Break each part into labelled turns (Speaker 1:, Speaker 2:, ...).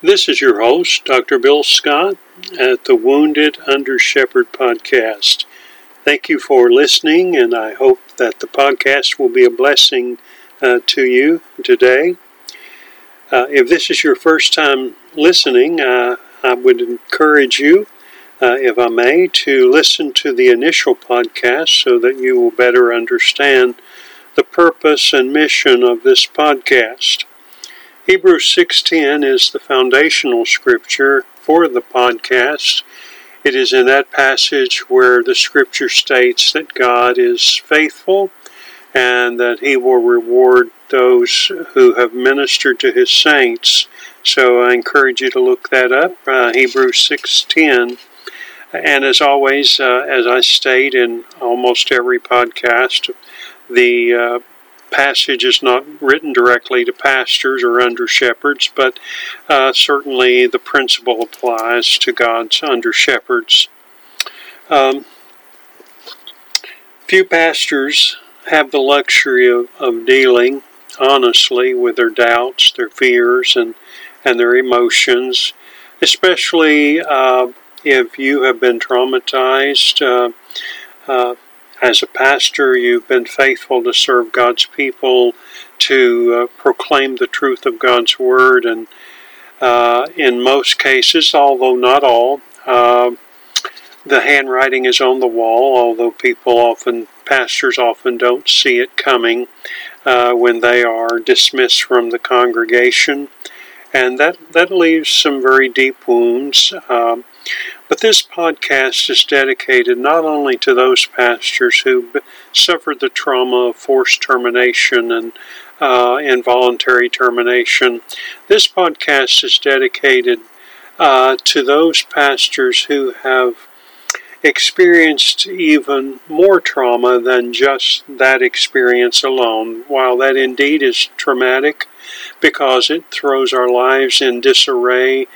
Speaker 1: This is your host, Dr. Bill Scott, at the Wounded Under Shepherd podcast. Thank you for listening, and I hope that the podcast will be a blessing uh, to you today. Uh, if this is your first time listening, uh, I would encourage you, uh, if I may, to listen to the initial podcast so that you will better understand the purpose and mission of this podcast. Hebrews 6:10 is the foundational scripture for the podcast. It is in that passage where the scripture states that God is faithful and that he will reward those who have ministered to his saints. So I encourage you to look that up, uh, Hebrews 6:10. And as always, uh, as I state in almost every podcast, the uh, passage is not written directly to pastors or under shepherds, but uh, certainly the principle applies to God's under shepherds. Um, few pastors have the luxury of, of dealing honestly with their doubts, their fears, and, and their emotions, especially uh, if you have been traumatized. Uh, uh, as a pastor, you've been faithful to serve God's people, to uh, proclaim the truth of God's Word, and uh, in most cases, although not all, uh, the handwriting is on the wall, although people often, pastors often don't see it coming uh, when they are dismissed from the congregation. And that, that leaves some very deep wounds. Um, but this podcast is dedicated not only to those pastors who suffered the trauma of forced termination and uh, involuntary termination. This podcast is dedicated uh, to those pastors who have experienced even more trauma than just that experience alone. While that indeed is traumatic because it throws our lives in disarray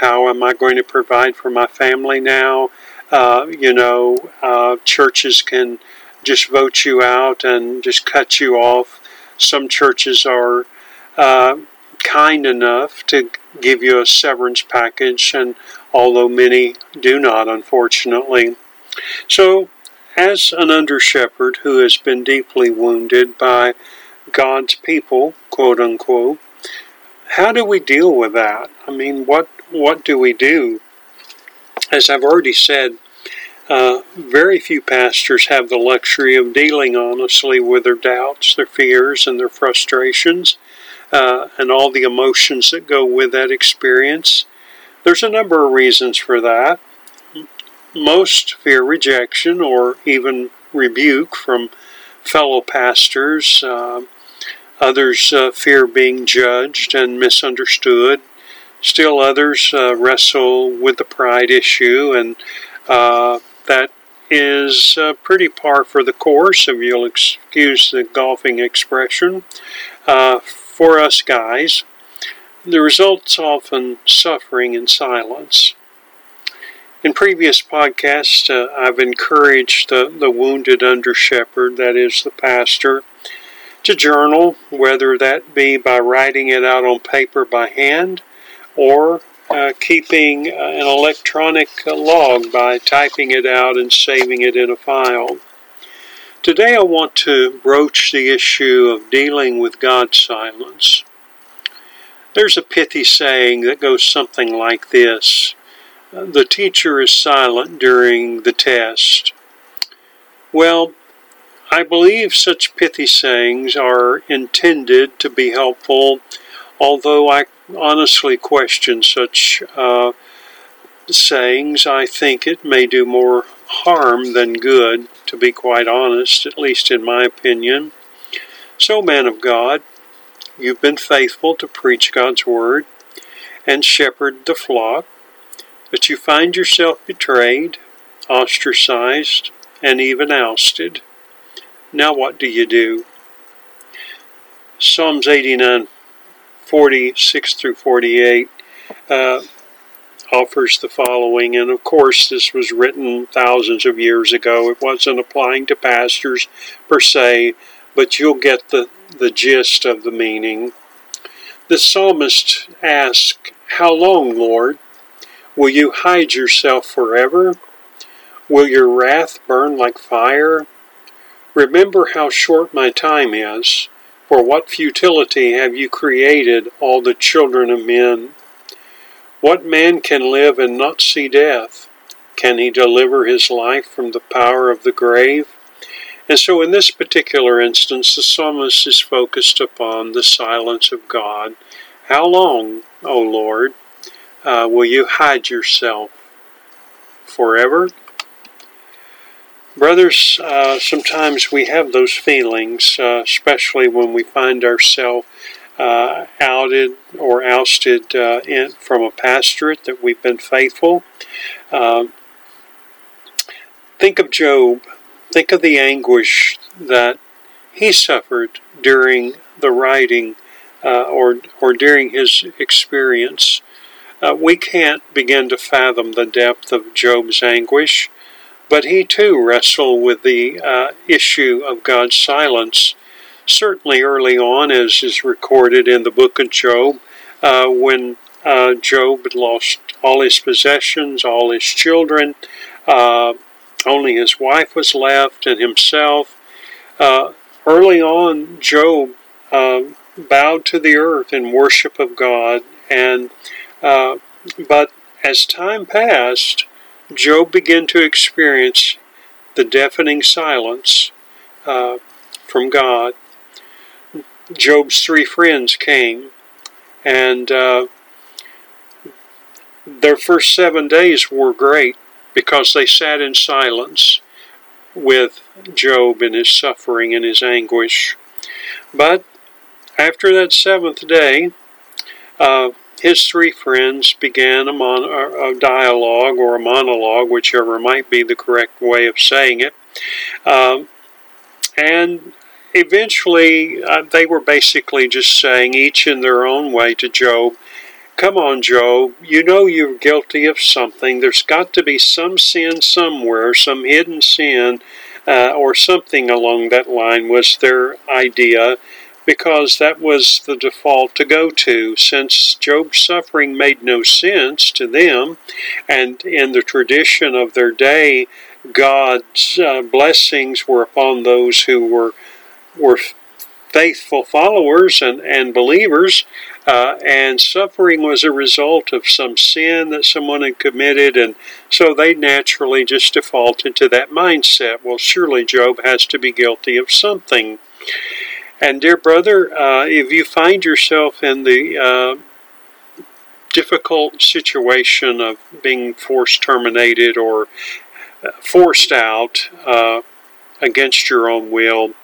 Speaker 1: how am I going to provide for my family now? Uh, you know, uh, churches can just vote you out and just cut you off. Some churches are uh, kind enough to give you a severance package, and although many do not, unfortunately. So, as an under shepherd who has been deeply wounded by God's people, quote unquote, how do we deal with that? I mean, what what do we do? As I've already said, uh, very few pastors have the luxury of dealing honestly with their doubts, their fears, and their frustrations, uh, and all the emotions that go with that experience. There's a number of reasons for that. Most fear rejection or even rebuke from fellow pastors. Uh, others uh, fear being judged and misunderstood Still others uh, wrestle with the pride issue, and uh, that is uh, pretty par for the course, if you'll excuse the golfing expression, uh, for us guys. The result's often suffering in silence. In previous podcasts, uh, I've encouraged the, the wounded under shepherd, that is, the pastor, to journal, whether that be by writing it out on paper by hand or uh, keeping uh, an electronic uh, log by typing it out and saving it in a file. Today I want to broach the issue of dealing with God's silence. There's a pithy saying that goes something like this The teacher is silent during the test. Well, I believe such pithy sayings are intended to be helpful, although I honestly question such uh, sayings. I think it may do more harm than good, to be quite honest, at least in my opinion. So, man of God, you've been faithful to preach God's word and shepherd the flock, but you find yourself betrayed, ostracized, and even ousted. Now, what do you do? Psalms 89 46 through 48 uh, offers the following. And of course, this was written thousands of years ago. It wasn't applying to pastors per se, but you'll get the, the gist of the meaning. The psalmist asks How long, Lord? Will you hide yourself forever? Will your wrath burn like fire? Remember how short my time is. For what futility have you created all the children of men? What man can live and not see death? Can he deliver his life from the power of the grave? And so, in this particular instance, the psalmist is focused upon the silence of God. How long, O Lord, uh, will you hide yourself? Forever? Brothers, uh, sometimes we have those feelings, uh, especially when we find ourselves uh, outed or ousted uh, in, from a pastorate that we've been faithful. Um, think of Job. Think of the anguish that he suffered during the writing uh, or, or during his experience. Uh, we can't begin to fathom the depth of Job's anguish. But he too wrestled with the uh, issue of God's silence. Certainly early on, as is recorded in the book of Job, uh, when uh, Job had lost all his possessions, all his children, uh, only his wife was left and himself. Uh, early on, Job uh, bowed to the earth in worship of God, and but as time passed, Job began to experience the deafening silence uh, from God. Job's three friends came, and uh, their first seven days were great because they sat in silence with Job in his suffering and his anguish. But after that seventh day, uh, his three friends began a, mon- a, dialogue or a monologue, whichever might be the correct way of saying it. Um, and eventually, uh, they were basically just saying, each in their own way, to Job, Come on, Job, you know you're guilty of something. There's got to be some sin somewhere, some hidden sin, uh, or something along that line was their idea because that was the default to go to, since Job's suffering made no sense to them, and in the tradition of their day, God's uh, blessings were upon those who were were faithful followers and, and believers, uh, and suffering was a result of some sin that someone had committed, and so they naturally just defaulted to that mindset. Well, surely Job has to be guilty of something. And, dear brother, uh, if you find yourself in the uh, difficult situation of being forced terminated or uh, forced out uh, against your own will,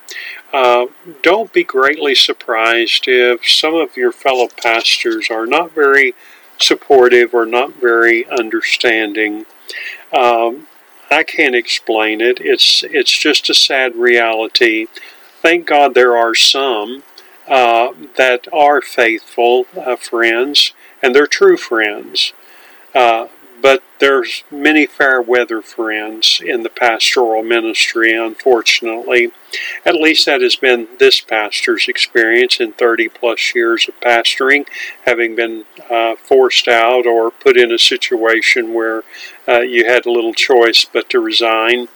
Speaker 1: uh, don't be greatly surprised if some of your fellow pastors are not very supportive or not very understanding. Um, I can't explain it. It's it's just a sad reality thank God there are some uh, that are faithful uh, friends, and they're true friends. Uh, but there's many fair weather friends in the pastoral ministry, unfortunately. At least that has been this pastor's experience in 30 plus years of pastoring, having been uh, forced out or put in a situation where uh, you had little choice but to resign.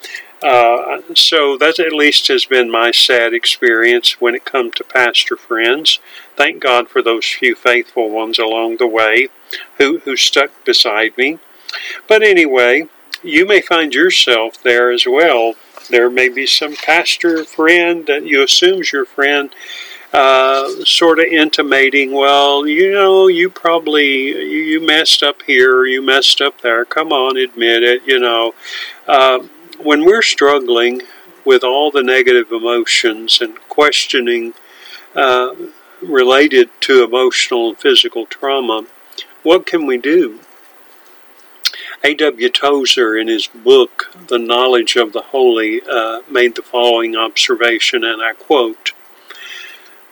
Speaker 1: Uh, so that at least has been my sad experience when it comes to pastor friends. Thank God for those few faithful ones along the way who, who stuck beside me. But anyway, you may find yourself there as well. There may be some pastor friend that you assume's your friend, uh, sort of intimating, well, you know, you probably you, you messed up here, you messed up there. Come on, admit it. You know. Uh, when we're struggling with all the negative emotions and questioning uh, related to emotional and physical trauma, what can we do? A.W. Tozer, in his book, The Knowledge of the Holy, uh, made the following observation, and I quote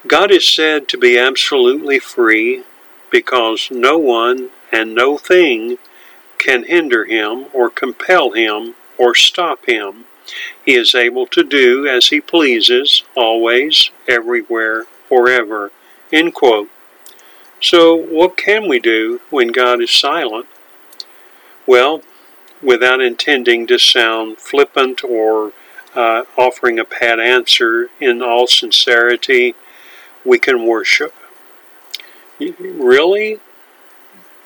Speaker 1: God is said to be absolutely free because no one and no thing can hinder him or compel him or stop him. He is able to do as he pleases, always, everywhere, forever. So, what can we do when God is silent? Well, without intending to sound flippant or uh, offering a pat answer, in all sincerity, we can worship. Really?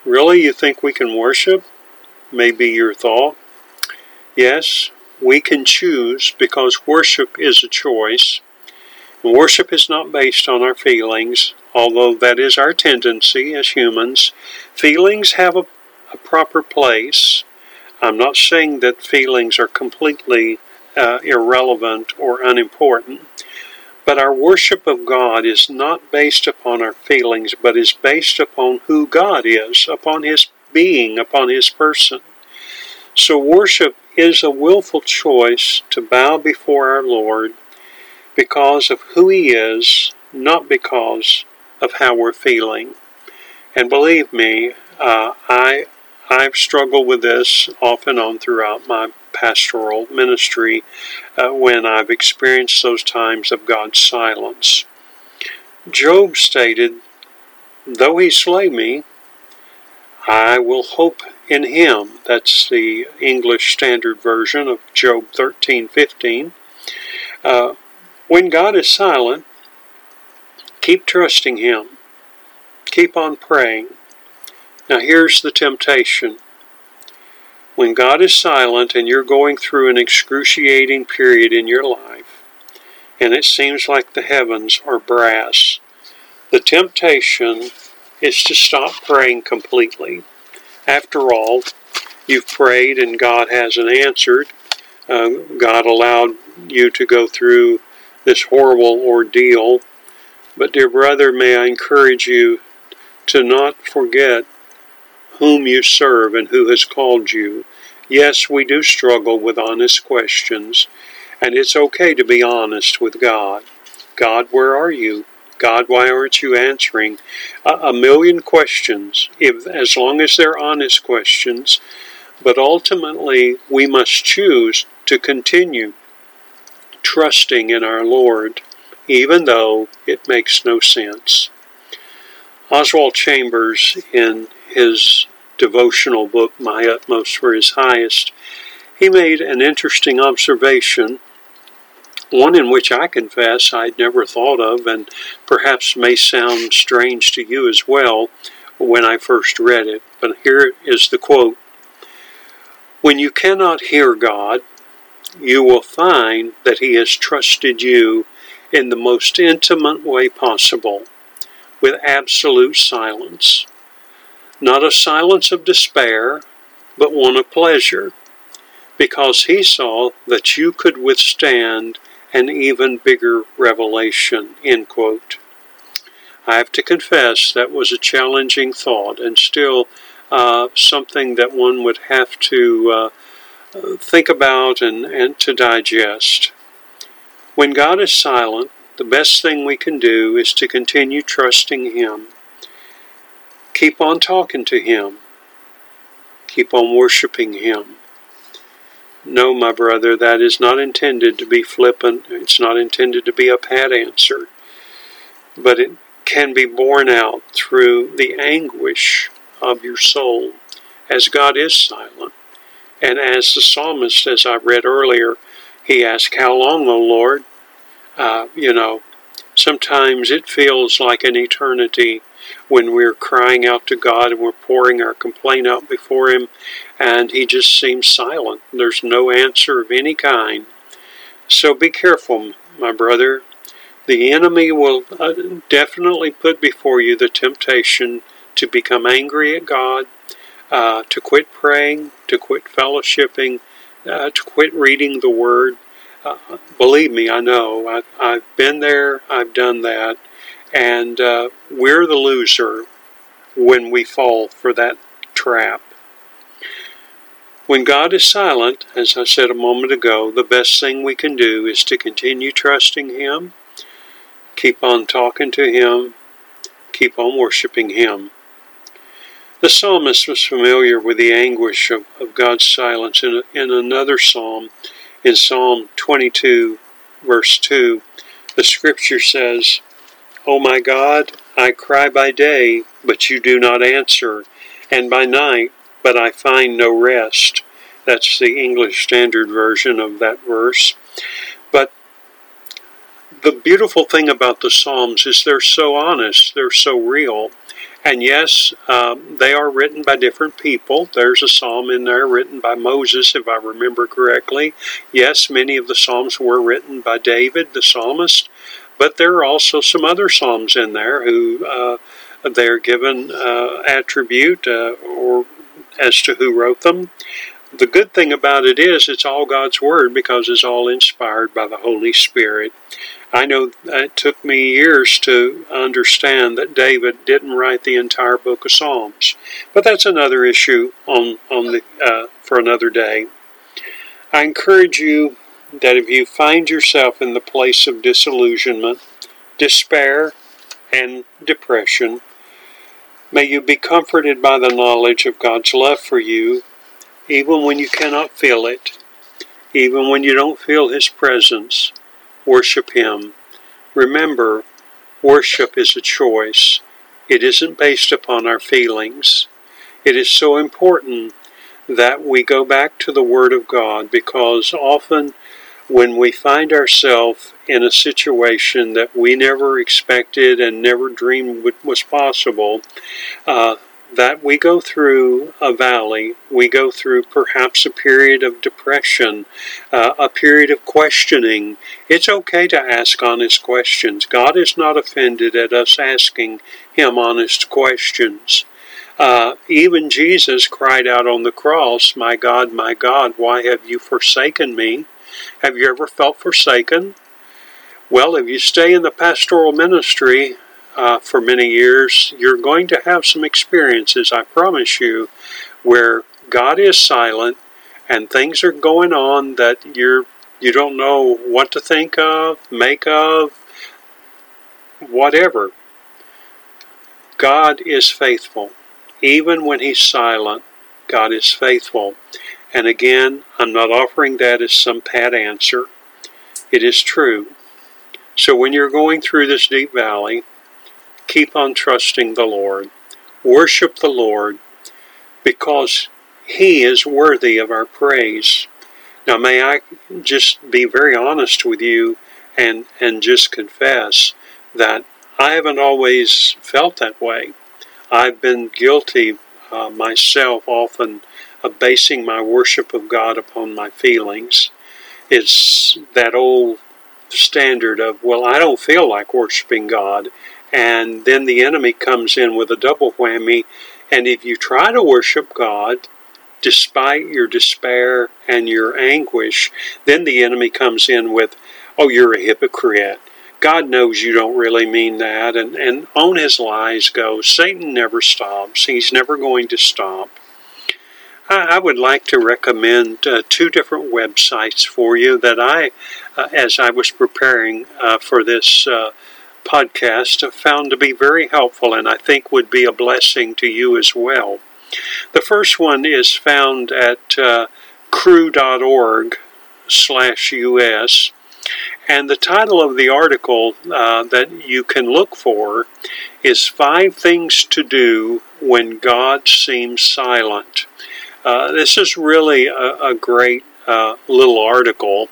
Speaker 1: Really, you think we can worship? Maybe your thought. Yes, we can choose because worship is a choice. Worship is not based on our feelings, although that is our tendency as humans. Feelings have a, a proper place. I'm not saying that feelings are completely uh, irrelevant or unimportant, but our worship of God is not based upon our feelings, but is based upon who God is, upon His being, upon His person. So worship is a willful choice to bow before our Lord because of who He is, not because of how we're feeling. And believe me, uh, I I've struggled with this off and on throughout my pastoral ministry uh, when I've experienced those times of God's silence. Job stated, Though he slay me, I will hope in him. That's the English Standard Version of Job 13:15. Uh, when God is silent, keep trusting him. Keep on praying. Now here's the temptation. When God is silent and you're going through an excruciating period in your life, and it seems like the heavens are brass, the temptation is to stop praying completely. After all, you've prayed and God hasn't answered. Uh, God allowed you to go through this horrible ordeal. But, dear brother, may I encourage you to not forget whom you serve and who has called you. Yes, we do struggle with honest questions, and it's okay to be honest with God. God, where are you? God, why aren't you answering? A, a million questions, if as long as they're honest questions, but ultimately we must choose to continue trusting in our Lord, even though it makes no sense. Oswald Chambers, in his devotional book, My Utmost for His Highest, he made an interesting observation, one in which I confess I'd never thought of, and perhaps may sound strange to you as well when I first read it. But here is the quote When you cannot hear God, you will find that He has trusted you in the most intimate way possible, with absolute silence not a silence of despair, but one of pleasure, because he saw that you could withstand an even bigger revelation. End quote. I have to confess that was a challenging thought and still uh, something that one would have to uh, think about and, and to digest. When God is silent, the best thing we can do is to continue trusting Him Keep on talking to Him. Keep on worshiping Him. No, my brother, that is not intended to be flippant. It's not intended to be a pat answer. But it can be borne out through the anguish of your soul as God is silent. And as the psalmist, as I read earlier, he asked, How long, O Lord? Uh, you know, sometimes it feels like an eternity when we're crying out to God and we're pouring our complaint out before Him, and He just seems silent. There's no answer of any kind. So be careful, my brother. The enemy will uh, definitely put before you the temptation to become angry at God, uh, to quit praying, to quit fellowshipping, uh, to quit reading the Word. Uh, believe me, I know. I've, I've been there, I've done that. And uh, we're the loser when we fall for that trap. When God is silent, as I said a moment ago, the best thing we can do is to continue trusting Him, keep on talking to Him, keep on worshiping Him. The psalmist was familiar with the anguish of, of God's silence in, in another psalm, in Psalm 22, verse 2. The scripture says, O my God, I cry by day, but you do not answer, and by night, but I find no rest. That's the English Standard Version of that verse. But the beautiful thing about the Psalms is they're so honest, they're so real. And yes, um, they are written by different people. There's a psalm in there written by Moses, if I remember correctly. Yes, many of the psalms were written by David, the psalmist, but there are also some other psalms in there who uh, they're given uh, attribute uh, or as to who wrote them. The good thing about it is it's all God's Word because it's all inspired by the Holy Spirit. I know it took me years to understand that David didn't write the entire book of Psalms, but that's another issue on on the uh, for another day. I encourage you that if you find yourself in the place of disillusionment, despair, and depression, may you be comforted by the knowledge of God's love for you, even when you cannot feel it, even when you don't feel His presence worship Him. Remember, worship is a choice. It isn't based upon our feelings. It is so important that we go back to the Word of God because often when we find ourselves in a situation that we never expected and never dreamed was possible, uh, that we go through a valley, we go through perhaps a period of depression, uh, a period of questioning. It's okay to ask honest questions. God is not offended at us asking Him honest questions. Uh, even Jesus cried out on the cross, My God, my God, why have you forsaken me? Have you ever felt forsaken? Well, if you stay in the pastoral ministry, uh, for many years, you're going to have some experiences, I promise you, where God is silent and things are going on that you're you don't know what to think of, make of, whatever. God is faithful. Even when He's silent, God is faithful. And again, I'm not offering that as some pat answer. It is true. So when you're going through this deep valley, keep on trusting the Lord. Worship the Lord because He is worthy of our praise. Now, may I just be very honest with you and, and just confess that I haven't always felt that way. I've been guilty uh, myself often of basing my worship of God upon my feelings. It's that old standard of, well, I don't feel like worshiping God, and then the enemy comes in with a double whammy. And if you try to worship God, despite your despair and your anguish, then the enemy comes in with, oh, you're a hypocrite. God knows you don't really mean that. And, and on his lies goes. Satan never stops, he's never going to stop. I, would like to recommend uh, two different websites for you that I, uh, as I was preparing uh, for this uh, podcast found to be very helpful and I think would be a blessing to you as well. The first one is found at uh, cru.org slash us and the title of the article uh, that you can look for is Five Things to Do When God Seems Silent. Uh, this is really a, a great uh, little article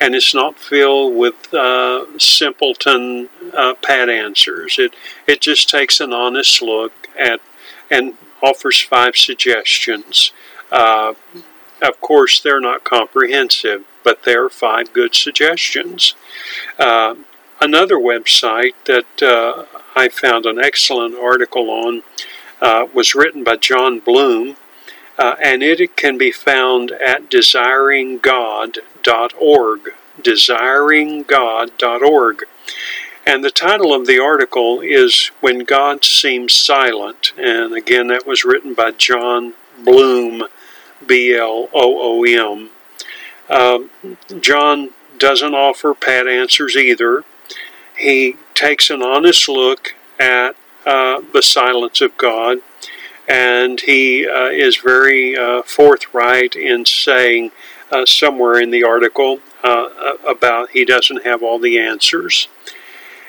Speaker 1: and it's not filled with uh, simpleton uh, pat answers. It it just takes an honest look at and offers five suggestions. Uh, of course, they're not comprehensive, but they are five good suggestions. Another website that I found an excellent article on was written by Jon Bloom. Uh, and it can be found at desiringgod.org. Desiringgod.org. And the title of the article is When God Seems Silent. And again, that was written by Jon Bloom, B L O O M. Uh, Jon doesn't offer pat answers either. He takes an honest look at uh, the silence of God and he uh, is very uh, forthright in saying uh, somewhere in the article uh, about he doesn't have all the answers.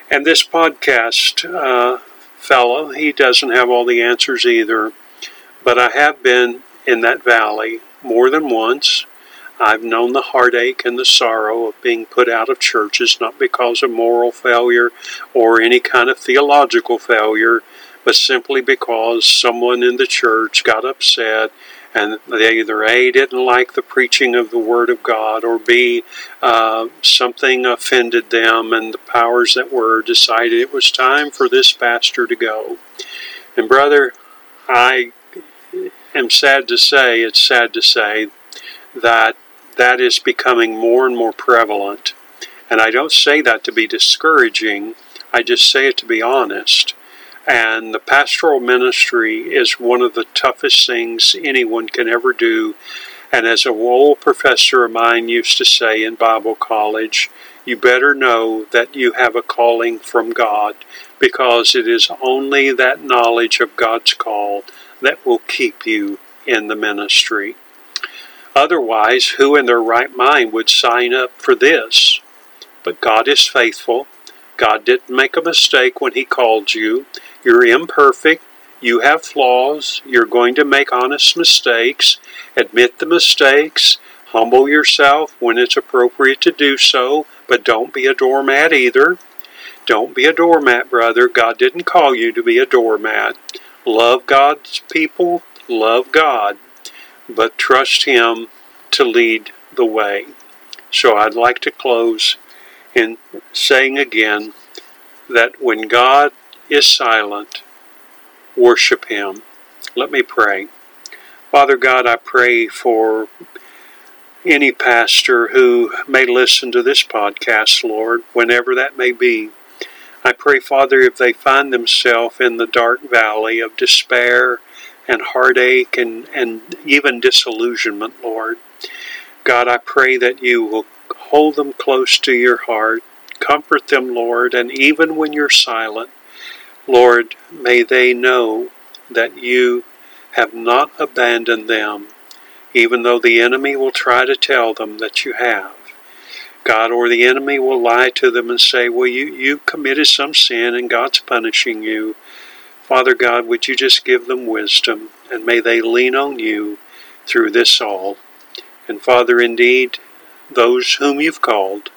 Speaker 1: And this podcast uh, fellow, he doesn't have all the answers either. But I have been in that valley more than once. I've known the heartache and the sorrow of being put out of churches, not because of moral failure or any kind of theological failure, but simply because someone in the church got upset and they either A, didn't like the preaching of the Word of God, or B, uh, something offended them, and the powers that were decided it was time for this pastor to go. And, brother, I am sad to say, it's sad to say, that that is becoming more and more prevalent. And I don't say that to be discouraging, I just say it to be honest. And the pastoral ministry is one of the toughest things anyone can ever do. And as a old professor of mine used to say in Bible college, you better know that you have a calling from God because it is only that knowledge of God's call that will keep you in the ministry. Otherwise, who in their right mind would sign up for this? But God is faithful. God didn't make a mistake when He called you. You're imperfect. You have flaws. You're going to make honest mistakes. Admit the mistakes. Humble yourself when it's appropriate to do so, but don't be a doormat either. Don't be a doormat, brother. God didn't call you to be a doormat. Love God's people. Love God. But trust Him to lead the way. So I'd like to close in saying again that when God is silent, worship Him. Let me pray. Father God, I pray for any pastor who may listen to this podcast, Lord, whenever that may be. I pray, Father, if they find themselves in the dark valley of despair and heartache and, and even disillusionment, Lord, God, I pray that you will hold them close to your heart, comfort them, Lord, and even when you're silent, Lord, may they know that you have not abandoned them, even though the enemy will try to tell them that you have. God, or the enemy will lie to them and say, Well, you, you committed some sin and God's punishing you. Father God, would you just give them wisdom and may they lean on you through this all. And Father, indeed, those whom you've called,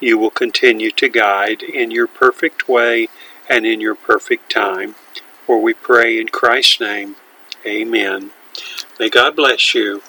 Speaker 1: you will continue to guide in your perfect way and in your perfect time. For we pray in Christ's name. Amen. May God bless you.